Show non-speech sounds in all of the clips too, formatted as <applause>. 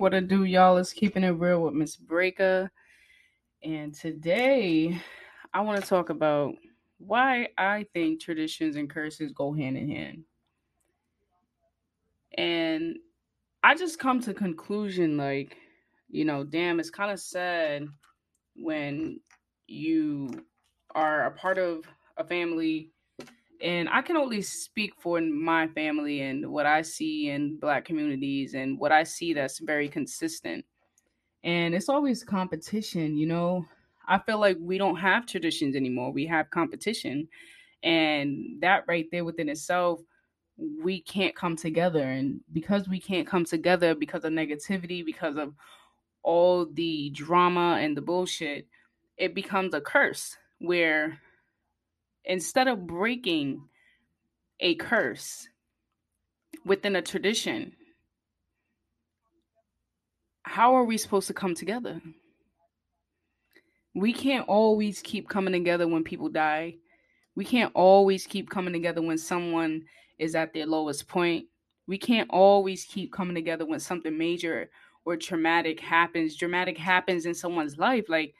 What I do, y'all? Is keeping it real with Miss Breaker. And today I want to talk about why I think traditions and curses go hand in hand. And I just come to conclusion like, you know, damn, it's kind of sad when you are a part of a family and I can only speak for my family and what I see in black communities and what I see that's very consistent. And it's always competition, you know. I feel like we don't have traditions anymore. We have competition. And that right there within itself, we can't come together. And because we can't come together because of negativity, because of all the drama and the bullshit, it becomes a curse where instead of breaking a curse within a tradition, how are we supposed to come together? We can't always keep coming together when people die. We can't always keep coming together when someone is at their lowest point. We can't always keep coming together when something major or traumatic happens. Dramatic happens in someone's life. Like,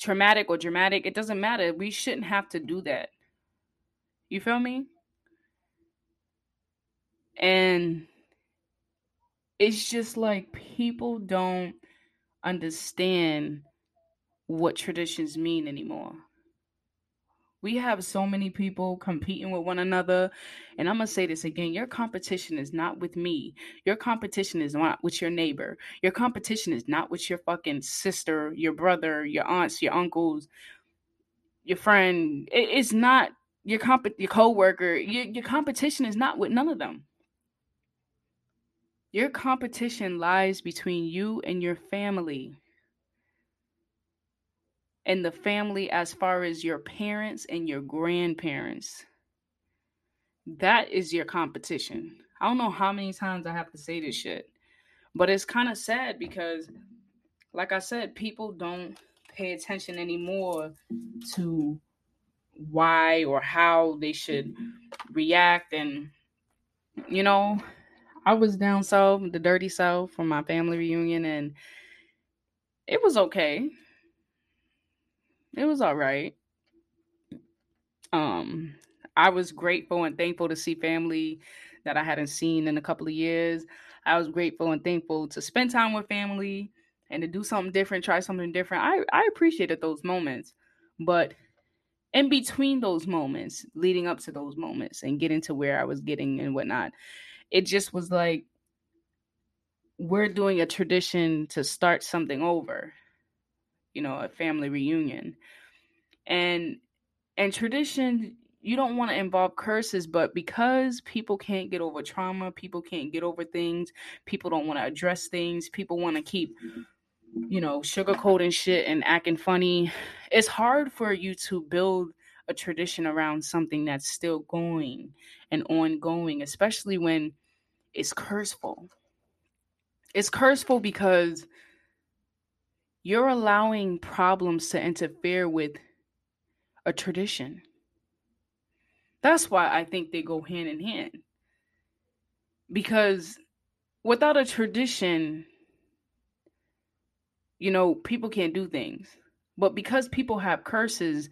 traumatic or dramatic, it doesn't matter. We shouldn't have to do that. You feel me? And it's just like people don't understand what traditions mean anymore. We have so many people competing with one another. And I'm going to say this again your competition is not with me. Your competition is not with your neighbor. Your competition is not with your fucking sister, your brother, your aunts, your uncles, your friend. It's not your comp your coworker. Your, your competition is not with none of them. Your competition lies between you and your family and the family as far as your parents and your grandparents. That is your competition. I don't know how many times I have to say this shit, but it's kind of sad because, like I said, people don't pay attention anymore to why or how they should react. And, you know, I was down south, the dirty south, for my family reunion, and it was okay it was all right. Um, I was grateful and thankful to see family that I hadn't seen in a couple of years. I was grateful and thankful to spend time with family and to do something different, try something different. I, I appreciated those moments. But in between those moments, leading up to those moments and getting to where I was getting and whatnot, it just was like we're doing a tradition to start something over you know, a family reunion. And and tradition, you don't want to involve curses, but because people can't get over trauma, people can't get over things, people don't want to address things, people want to keep you know, sugarcoating shit and acting funny. It's hard for you to build a tradition around something that's still going and ongoing, especially when it's curseful. It's curseful because you're allowing problems to interfere with a tradition. That's why I think they go hand in hand. Because without a tradition, you know, people can't do things. But because people have curses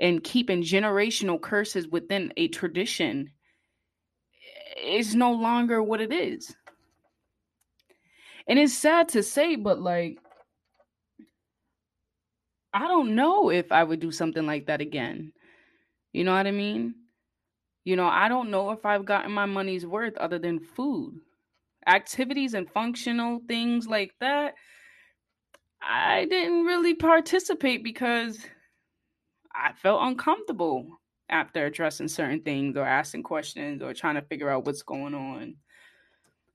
and keeping generational curses within a tradition, it's no longer what it is. And it's sad to say, but like, I don't know if I would do something like that again. You know what I mean? You know, I don't know if I've gotten my money's worth other than food. Activities and functional things like that, I didn't really participate because I felt uncomfortable after addressing certain things or asking questions or trying to figure out what's going on.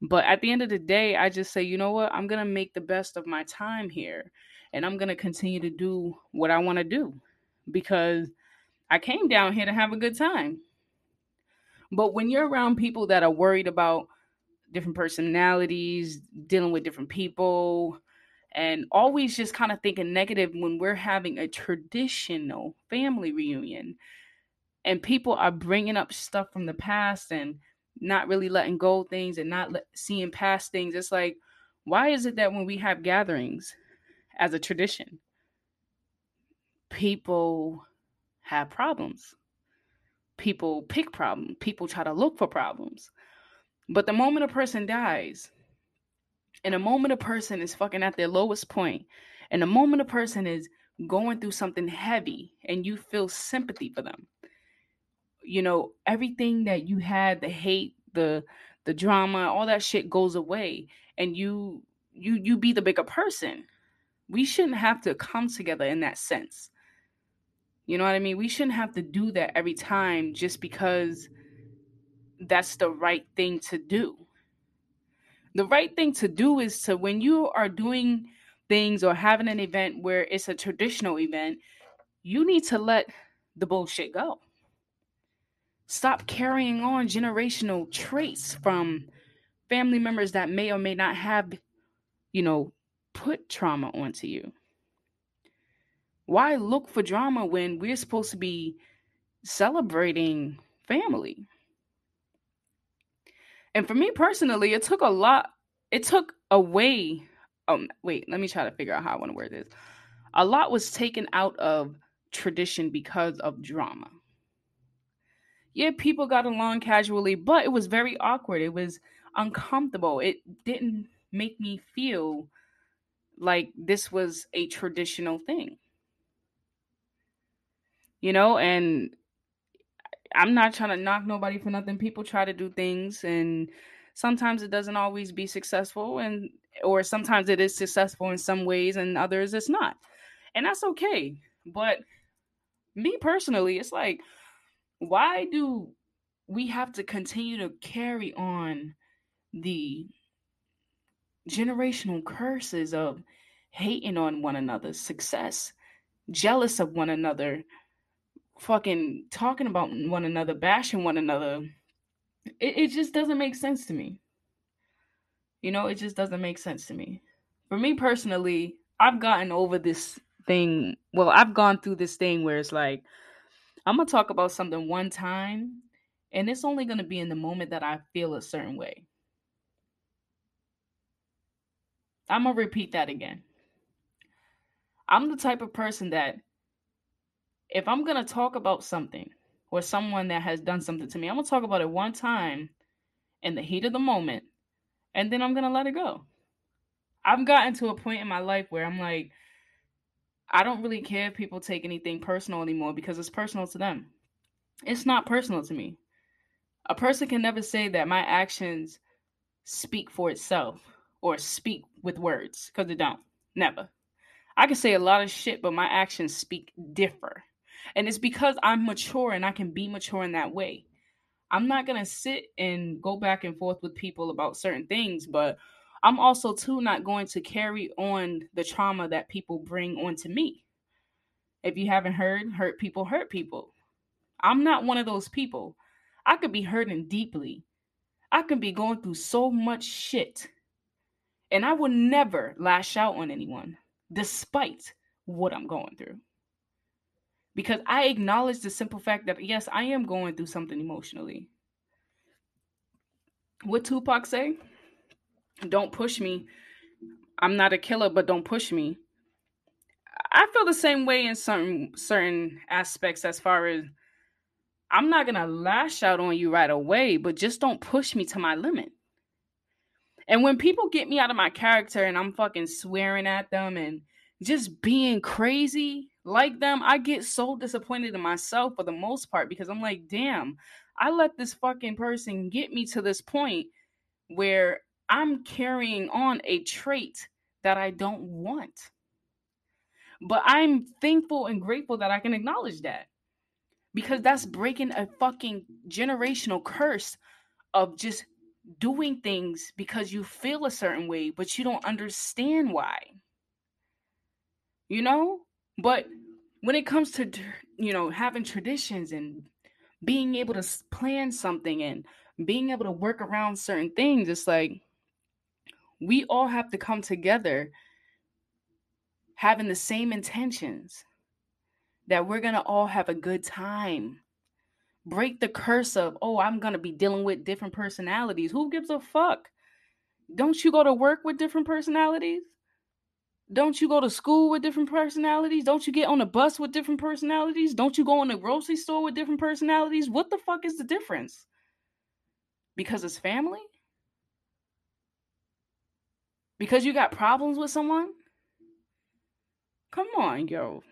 But at the end of the day, I just say, you know what? I'm going to make the best of my time here and I'm going to continue to do what I want to do because I came down here to have a good time. But when you're around people that are worried about different personalities, dealing with different people, and always just kind of thinking negative when we're having a traditional family reunion and people are bringing up stuff from the past and not really letting go things and not let, seeing past things it's like Why is it that when we have gatherings as a tradition, people have problems? People pick problems. People try to look for problems. But the moment a person dies, and the moment a person is fucking at their lowest point, and the moment a person is going through something heavy and you feel sympathy for them, you know, everything that you had, the hate, the the drama, all that shit goes away and you you you be the bigger person. We shouldn't have to come together in that sense. You know what I mean? We shouldn't have to do that every time just because that's the right thing to do. The right thing to do is to when you are doing things or having an event where it's a traditional event, you need to let the bullshit go. Stop carrying on generational traits from family members that may or may not have, you know, put trauma onto you. Why look for drama when we're supposed to be celebrating family? And for me personally, it took a lot, it took away. Um, wait, let me try to figure out how I want to word this. A lot was taken out of tradition because of drama yeah, people got along casually, but it was very awkward. It was uncomfortable. It didn't make me feel like this was a traditional thing. You know, and I'm not trying to knock nobody for nothing. People try to do things and sometimes it doesn't always be successful and or sometimes it is successful in some ways and others it's not. And that's okay. But me personally, it's like why do we have to continue to carry on the generational curses of hating on one another's success, jealous of one another, fucking talking about one another, bashing one another. It, it just doesn't make sense to me. You know, it just doesn't make sense to me. For me personally, I've gotten over this thing. Well, I've gone through this thing where it's like, I'm gonna talk about something one time, and it's only gonna be in the moment that I feel a certain way. I'm gonna repeat that again. I'm the type of person that if I'm gonna talk about something or someone that has done something to me, I'm gonna talk about it one time in the heat of the moment, and then I'm gonna let it go. I've gotten to a point in my life where I'm like, I don't really care if people take anything personal anymore because it's personal to them. It's not personal to me. A person can never say that my actions speak for itself or speak with words because it don't. Never. I can say a lot of shit, but my actions speak differ. And it's because I'm mature and I can be mature in that way. I'm not going to sit and go back and forth with people about certain things, but I'm also too not going to carry on the trauma that people bring onto me. If you haven't heard, hurt people hurt people. I'm not one of those people. I could be hurting deeply. I could be going through so much shit. And I will never lash out on anyone despite what I'm going through. Because I acknowledge the simple fact that yes, I am going through something emotionally. What Tupac say? don't push me. I'm not a killer, but don't push me. I feel the same way in certain certain aspects as far as I'm not gonna lash out on you right away, but just don't push me to my limit. And when people get me out of my character and I'm fucking swearing at them and just being crazy like them, I get so disappointed in myself for the most part because I'm like, damn, I let this fucking person get me to this point where I'm carrying on a trait that I don't want. But I'm thankful and grateful that I can acknowledge that because that's breaking a fucking generational curse of just doing things because you feel a certain way, but you don't understand why. You know? But when it comes to, you know, having traditions and being able to plan something and being able to work around certain things, it's like, we all have to come together having the same intentions that we're going to all have a good time. Break the curse of, oh, I'm going to be dealing with different personalities. Who gives a fuck? Don't you go to work with different personalities? Don't you go to school with different personalities? Don't you get on a bus with different personalities? Don't you go in the grocery store with different personalities? What the fuck is the difference? Because it's family? Because you got problems with someone? Come on, yo.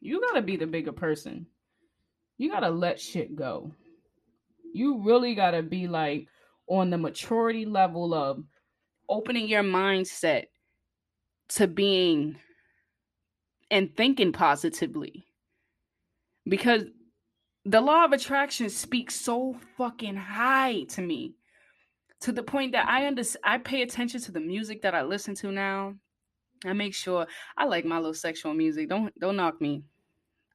You gotta be the bigger person. You gotta let shit go. You really gotta be like on the maturity level of opening your mindset to being and thinking positively. Because the law of attraction speaks so fucking high to me to the point that I under I pay attention to the music that I listen to now. I make sure I like my little sexual music. Don't don't knock me.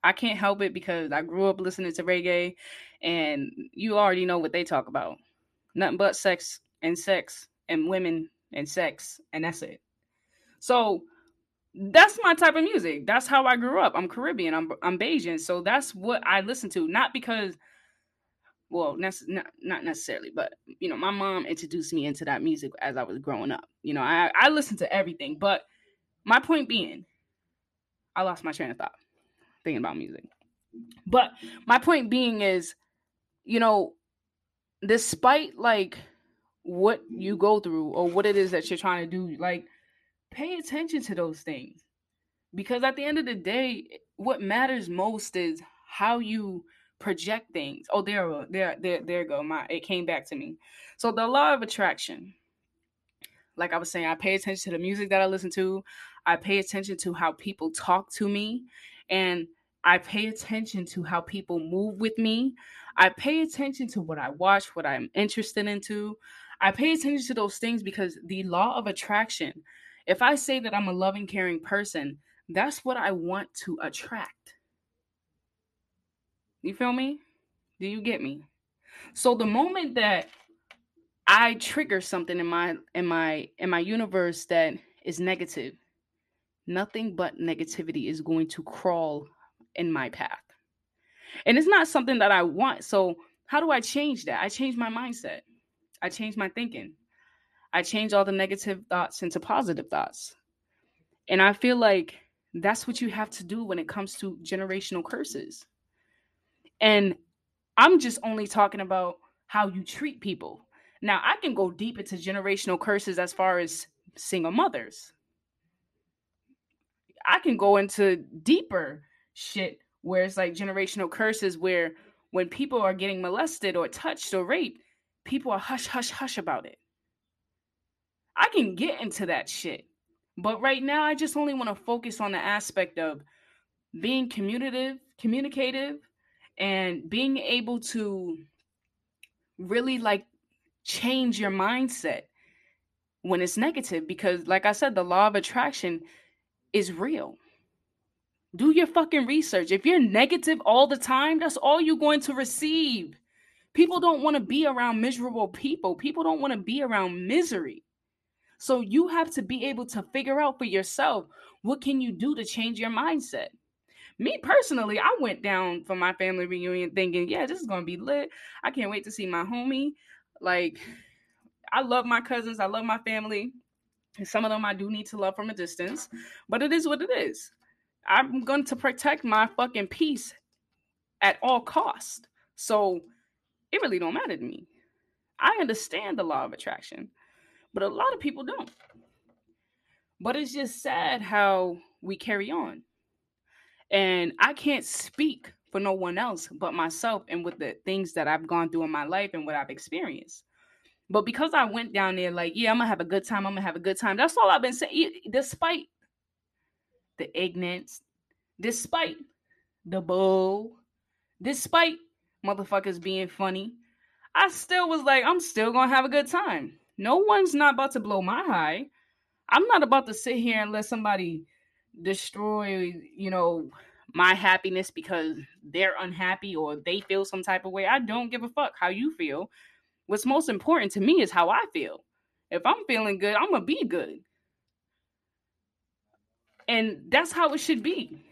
I can't help it because I grew up listening to reggae and you already know what they talk about. Nothing but sex and sex and women and sex and that's it. So that's my type of music. That's how I grew up. I'm Caribbean. I'm I'm Bajan. So that's what I listen to. Not because, well, not not necessarily, but you know, my mom introduced me into that music as I was growing up. You know, I I listen to everything. But my point being, I lost my train of thought thinking about music. But my point being is, you know, despite like what you go through or what it is that you're trying to do, like pay attention to those things. Because at the end of the day what matters most is how you project things. Oh there there there there go my it came back to me. So the law of attraction. Like i was saying i pay attention to the music that i listen to. I pay attention to how people talk to me and i pay attention to how people move with me i pay attention to what i watch what i'm interested into i pay attention to those things because the law of attraction if I say that I'm a loving, caring person, that's what I want to attract. You feel me? Do you get me? So the moment that I trigger something in my in my in my universe that is negative, nothing but negativity is going to crawl in my path. And it's not something that I want. So how do I change that? I change my mindset. I change my thinking. I change all the negative thoughts into positive thoughts. And I feel like that's what you have to do when it comes to generational curses. And I'm just only talking about how you treat people. Now, I can go deep into generational curses as far as single mothers. I can go into deeper shit where it's like generational curses where when people are getting molested or touched or raped, people are hush, hush, hush about it. I can get into that shit. But right now, I just only want to focus on the aspect of being communicative, communicative, and being able to really like change your mindset when it's negative. Because, like I said, the law of attraction is real. Do your fucking research. If you're negative all the time, that's all you're going to receive. People don't want to be around miserable people. People don't want to be around misery. So you have to be able to figure out for yourself what can you do to change your mindset. Me personally, I went down for my family reunion thinking, yeah, this is gonna be lit. I can't wait to see my homie. Like, I love my cousins, I love my family. Some of them I do need to love from a distance, but it is what it is. I'm going to protect my fucking peace at all costs. So it really don't matter to me. I understand the law of attraction but a lot of people don't. But it's just sad how we carry on. And I can't speak for no one else but myself and with the things that I've gone through in my life and what I've experienced. But because I went down there, like, yeah, I'm gonna have a good time, I'm gonna have a good time. That's all I've been saying. Despite the ignorance, despite the bull, despite motherfuckers being funny, I still was like, I'm still gonna have a good time. No one's not about to blow my high. I'm not about to sit here and let somebody destroy, you know, my happiness because they're unhappy or they feel some type of way. I don't give a fuck how you feel. What's most important to me is how I feel. If I'm feeling good, I'm to be good. And that's how it should be.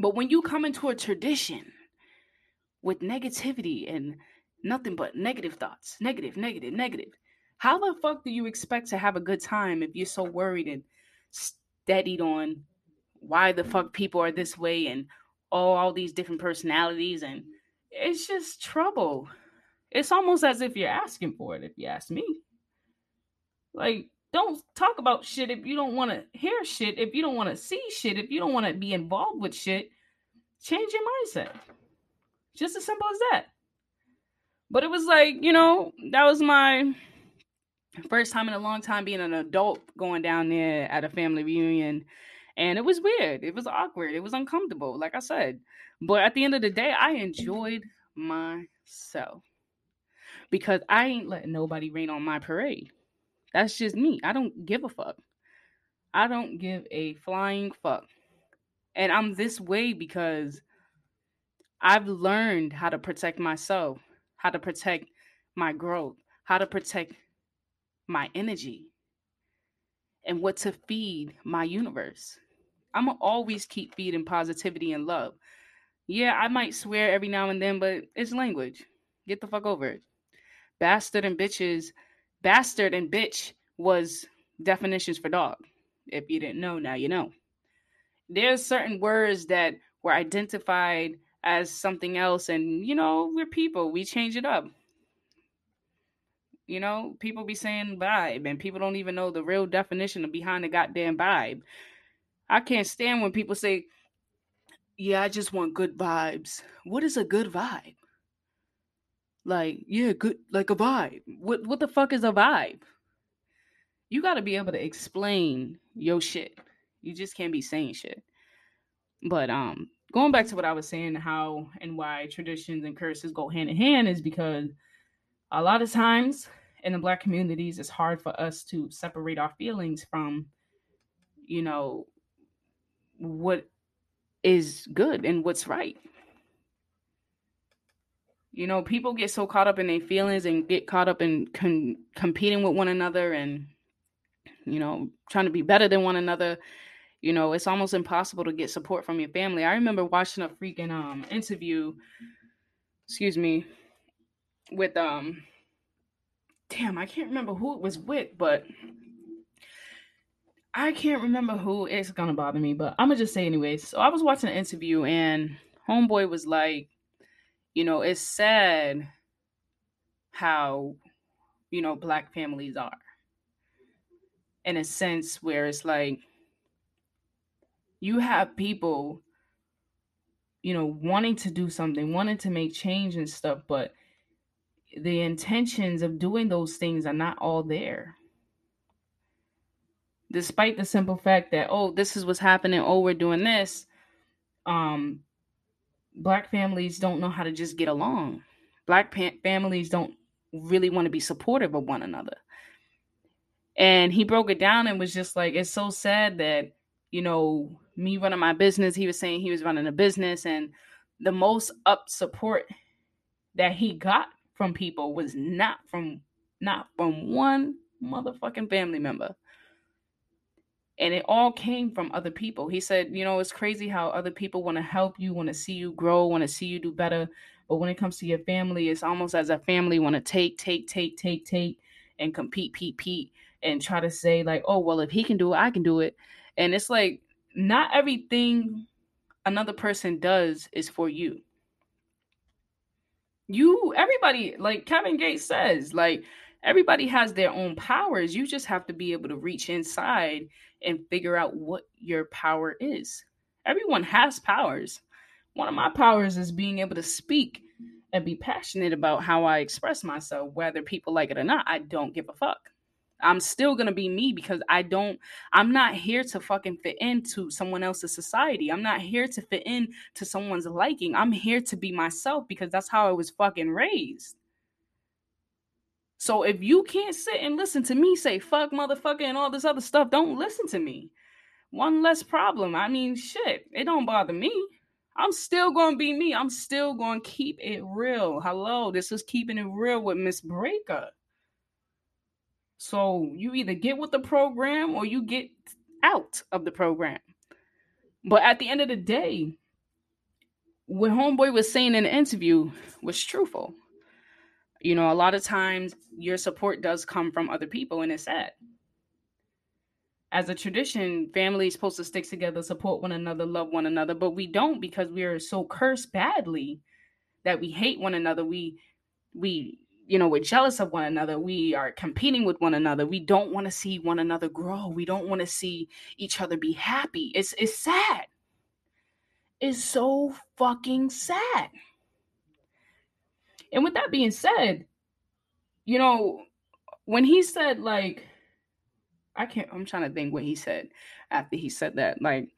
But when you come into a tradition with negativity and nothing but negative thoughts, negative, negative, negative, How the fuck do you expect to have a good time if you're so worried and steadied on why the fuck people are this way and all, all these different personalities and it's just trouble. It's almost as if you're asking for it, if you ask me. Like, don't talk about shit if you don't want to hear shit, if you don't want to see shit, if you don't want to be involved with shit. Change your mindset. Just as simple as that. But it was like, you know, that was my first time in a long time being an adult going down there at a family reunion. And it was weird. It was awkward. It was uncomfortable, like I said. But at the end of the day, I enjoyed myself because I ain't letting nobody rain on my parade. That's just me. I don't give a fuck. I don't give a flying fuck. And I'm this way because I've learned how to protect myself, how to protect my growth, how to protect my energy, and what to feed my universe. I'm gonna always keep feeding positivity and love. Yeah, I might swear every now and then, but it's language. Get the fuck over it. Bastard and bitches, bastard and bitch was definitions for dog. If you didn't know, now you know. There's certain words that were identified as something else, and you know, we're people, we change it up. You know, people be saying vibe, and people don't even know the real definition of behind the goddamn vibe. I can't stand when people say yeah, I just want good vibes. What is a good vibe? Like, yeah, good like a vibe. What what the fuck is a vibe? You got to be able to explain your shit. You just can't be saying shit. But um going back to what I was saying how and why traditions and curses go hand in hand is because a lot of times in the black communities it's hard for us to separate our feelings from you know what is good and what's right. You know, people get so caught up in their feelings and get caught up in con- competing with one another and, you know, trying to be better than one another. You know, it's almost impossible to get support from your family. I remember watching a freaking um interview, excuse me, with um damn, I can't remember who it was with, but I can't remember who it's gonna bother me, but I'm gonna just say anyways. So I was watching an interview and homeboy was like, you know, it's sad how, you know, black families are. In a sense where it's like you have people, you know, wanting to do something, wanting to make change and stuff, but the intentions of doing those things are not all there despite the simple fact that oh this is what's happening oh we're doing this um black families don't know how to just get along. Black pa- families don't really want to be supportive of one another. And he broke it down and was just like it's so sad that you know me running my business he was saying he was running a business and the most up support that he got from people was not from not from one motherfucking family member and it all came from other people. He said, you know, it's crazy how other people want to help you, want to see you grow, want to see you do better, but when it comes to your family, it's almost as a family want to take, take, take, take, take, and compete, pete, pete, and try to say like, oh well, if he can do it, I can do it, and it's like not everything another person does is for you. You, everybody, like Kevin Gates says, like everybody has their own powers. You just have to be able to reach inside and figure out what your power is. Everyone has powers. One of my powers is being able to speak and be passionate about how I express myself, whether people like it or not. I don't give a fuck. I'm still gonna be me because I don't, I'm not here to fucking fit into someone else's society. I'm not here to fit in to someone's liking. I'm here to be myself because that's how I was fucking raised. So if you can't sit and listen to me say fuck motherfucker and all this other stuff, don't listen to me. One less problem. I mean, shit, it don't bother me. I'm still going to be me. I'm still going to keep it real. Hello, this is keeping it real with Miss Breaker. So you either get with the program or you get out of the program. But at the end of the day, what Homeboy was saying in the interview was truthful. You know, a lot of times your support does come from other people, and it's sad. As a tradition, family is supposed to stick together, support one another, love one another, but we don't because we are so cursed badly that we hate one another. We we you know we're jealous of one another. We are competing with one another. We don't want to see one another grow. We don't want to see each other be happy. It's it's sad. It's so fucking sad and with that being said you know when he said like i can't i'm trying to think what he said after he said that like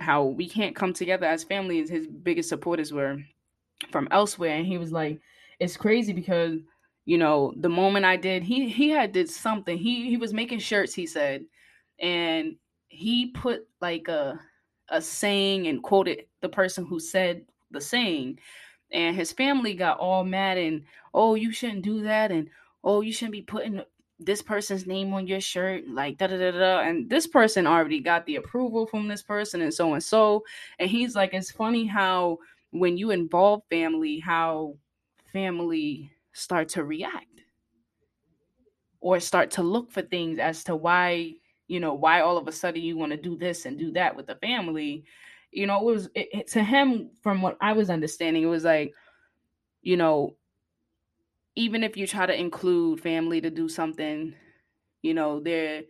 how we can't come together as families his biggest supporters were from elsewhere. And he was like it's crazy because you know the moment i did he he had did something. He he was making shirts he said. And he put like a a saying and quoted the person who said the saying and his family got all mad and oh you shouldn't do that and oh you shouldn't be putting this person's name on your shirt like da da da da and this person already got the approval from this person and so and so and he's like it's funny how when you involve family how family start to react or start to look for things as to why you know why all of a sudden you want to do this and do that with the family you know it was it, it, to him from what i was understanding it was like you know even if you try to include family to do something you know they're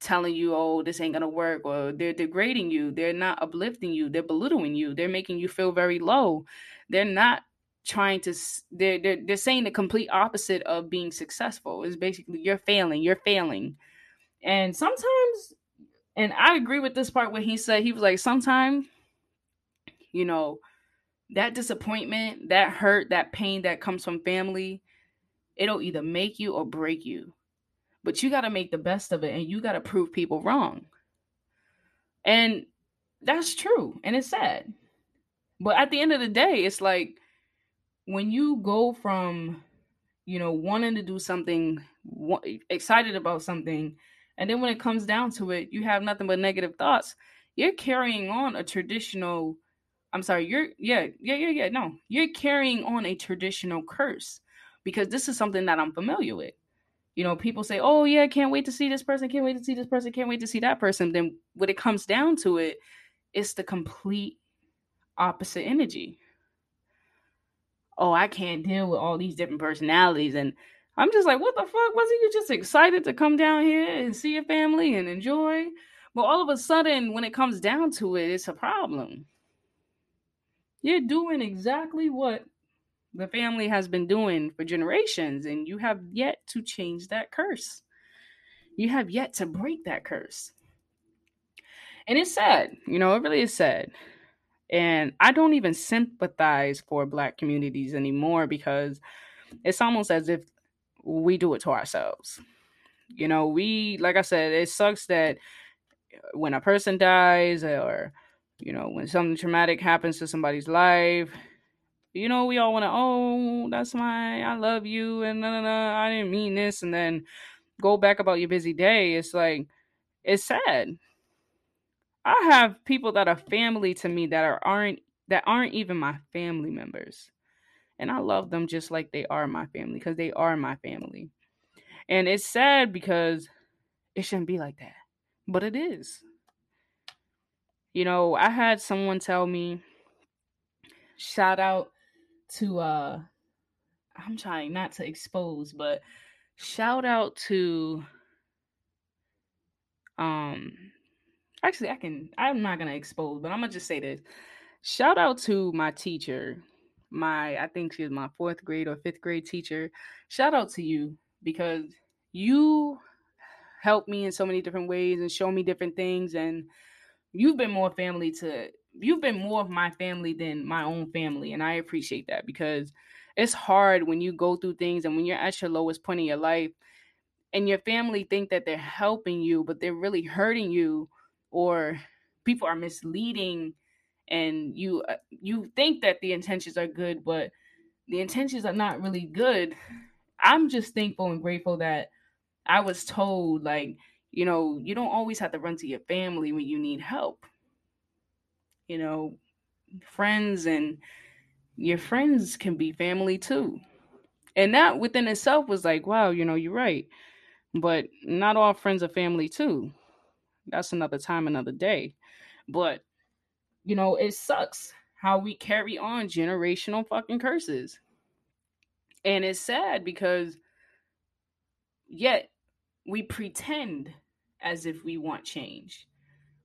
telling you oh this ain't gonna work or they're degrading you. They're not uplifting you. They're belittling you. They're making you feel very low. They're not trying to they're, they're they're saying the complete opposite of being successful. Is basically you're failing. You're failing. And sometimes and i agree with this part when he said he was like sometimes you know that disappointment that hurt that pain that comes from family it'll either make you or break you. But you got to make the best of it and you got to prove people wrong. And that's true and it's sad. But at the end of the day it's like when you go from you know wanting to do something excited about something and then when it comes down to it you have nothing but negative thoughts. You're carrying on a traditional i'm sorry you're yeah yeah yeah yeah no. You're carrying on a traditional curse because this is something that i'm familiar with. You know people say oh yeah can't wait to see this person can't wait to see this person can't wait to see that person. Then when it comes down to it it's the complete opposite energy. Oh, I can't deal with all these different personalities. And I'm just like, what the fuck? Wasn't you just excited to come down here and see your family and enjoy? But all of a sudden, when it comes down to it, it's a problem. You're doing exactly what the family has been doing for generations, and you have yet to change that curse. You have yet to break that curse. And it's sad, you know, it really is sad. And I don't even sympathize for Black communities anymore because it's almost as if we do it to ourselves. You know, we, like I said, it sucks that uh, when a person dies or, you know, when something traumatic happens to somebody's life, you know, we all want to, oh, that's my, I love you, and no, no, no, I didn't mean this, and then go back about your busy day. It's like, it's sad. I have people that are family to me that are aren't that aren't even my family members. And I love them just like they are my family because they are my family. And it's sad because it shouldn't be like that. But it is. You know, I had someone tell me shout out to uh I'm trying not to expose, but shout out to um actually I can I'm not gonna expose, but I'm gonna just say this. Shout out to my teacher, my I think she was my fourth grade or fifth grade teacher. Shout out to you because you helped me in so many different ways and show me different things and you've been more family to you've been more of my family than my own family and I appreciate that because it's hard when you go through things and when you're at your lowest point in your life and your family think that they're helping you but they're really hurting you or people are misleading and you uh, you think that the intentions are good but the intentions are not really good i'm just thankful and grateful that i was told like you know you don't always have to run to your family when you need help you know friends and your friends can be family too And that within itself was like, wow, you know, you're right. But not all friends are family too. That's another time, another day. But, you know, it sucks how we carry on generational fucking curses. And it's sad because yet we pretend as if we want change,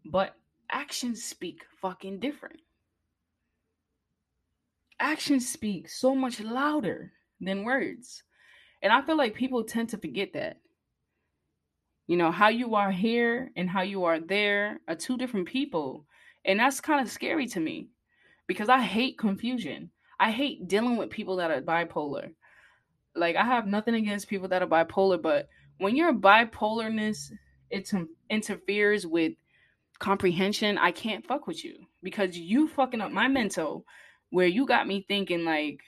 but actions speak fucking different. Actions speak so much louder than words. And I feel like people tend to forget that. You know, how you are here and how you are there are two different people. And that's kind of scary to me because I hate confusion. I hate dealing with people that are bipolar. Like, I have nothing against people that are bipolar, but when your bipolarness it interferes with comprehension, I can't fuck with you because you fucking up my mental where you got me thinking like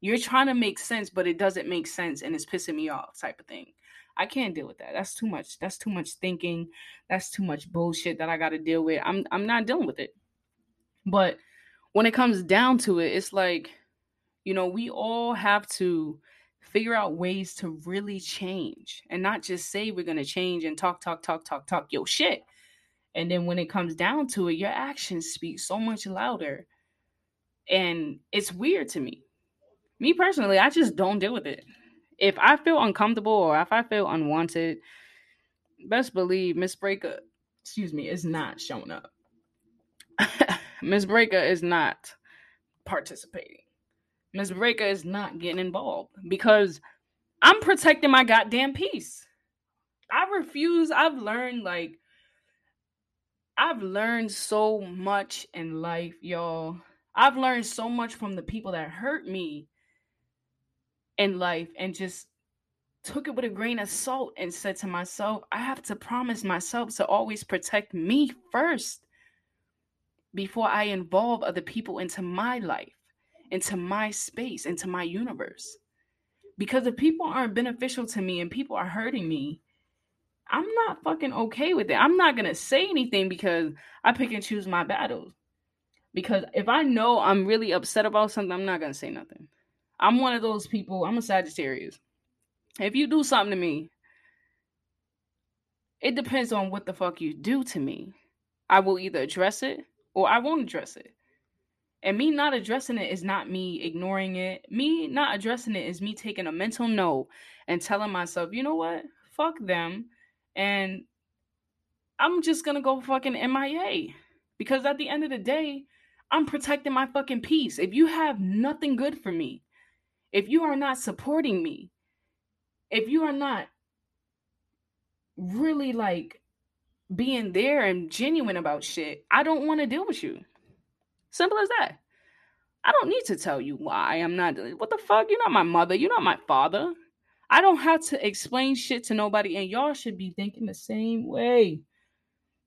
you're trying to make sense, but it doesn't make sense and it's pissing me off type of thing. I can't deal with that. That's too much. That's too much thinking. That's too much bullshit that I got to deal with. I'm I'm not dealing with it. But when it comes down to it, it's like, you know, we all have to figure out ways to really change and not just say we're going to change and talk, talk, talk, talk, talk yo shit. And then when it comes down to it, your actions speak so much louder. And it's weird to me. Me personally, I just don't deal with it. If I feel uncomfortable or if I feel unwanted, best believe Miss Breaker, excuse me, is not showing up. <laughs> Miss Breaker is not participating. Miss Breaker is not getting involved because I'm protecting my goddamn peace. I refuse. I've learned like I've learned so much in life, y'all. I've learned so much from the people that hurt me in life and just took it with a grain of salt and said to myself, I have to promise myself to always protect me first before I involve other people into my life into my space, into my universe. Because if people aren't beneficial to me and people are hurting me, I'm not fucking okay with it. I'm not to say anything because I pick and choose my battles. Because if I know I'm really upset about something, I'm not to say nothing. I'm one of those people, I'm a Sagittarius. If you do something to me, it depends on what the fuck you do to me. I will either address it or I won't address it. And me not addressing it is not me ignoring it. Me not addressing it is me taking a mental note and telling myself, you know what? Fuck them. And I'm just gonna go fucking MIA. Because at the end of the day, I'm protecting my fucking peace. If you have nothing good for me, if you are not supporting me, if you are not really like being there and genuine about shit, I don't want to deal with you. Simple as that. I don't need to tell you why I'm not. What the fuck? You're not my mother. You're not my father. I don't have to explain shit to nobody, and y'all should be thinking the same way.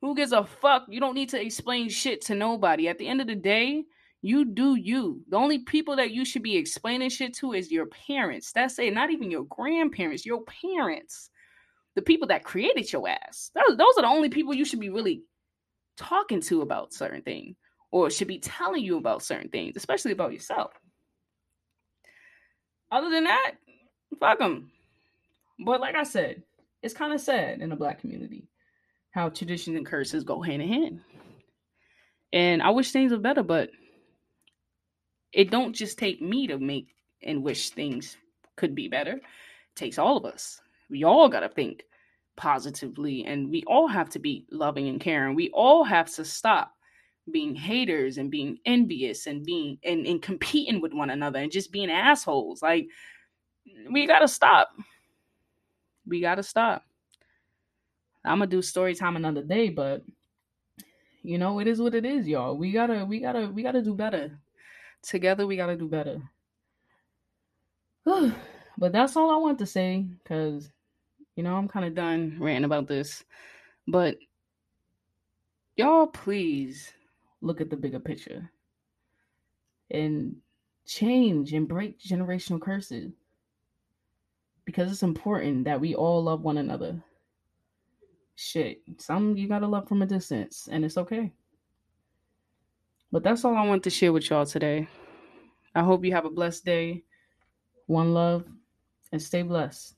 Who gives a fuck? You don't need to explain shit to nobody. At the end of the day, you do you. The only people that you should be explaining shit to is your parents. That's it. Not even your grandparents, your parents. The people that created your ass. Those, those are the only people you should be really talking to about certain things or should be telling you about certain things, especially about yourself. Other than that, fuck them. But like I said, it's kind of sad in the black community how traditions and curses go hand in hand. And I wish things were better, but it don't just take me to make and wish things could be better. It takes all of us. We all got to think positively and we all have to be loving and caring. We all have to stop being haters and being envious and being and, and competing with one another and just being assholes. Like we gotta stop. We gotta stop. I'm gonna do story time another day, but you know, it is what it is, y'all. We gotta, we gotta, we gotta do better. Together, we gotta do better. but that's all I want to say, because you know, I'm kind of done ranting about this. But y'all, please look at the bigger picture and change and break generational curses because it's important that we all love one another. Shit, some you gotta love from a distance, and it's okay. But that's all I want to share with y'all today. I hope you have a blessed day. One love and stay blessed.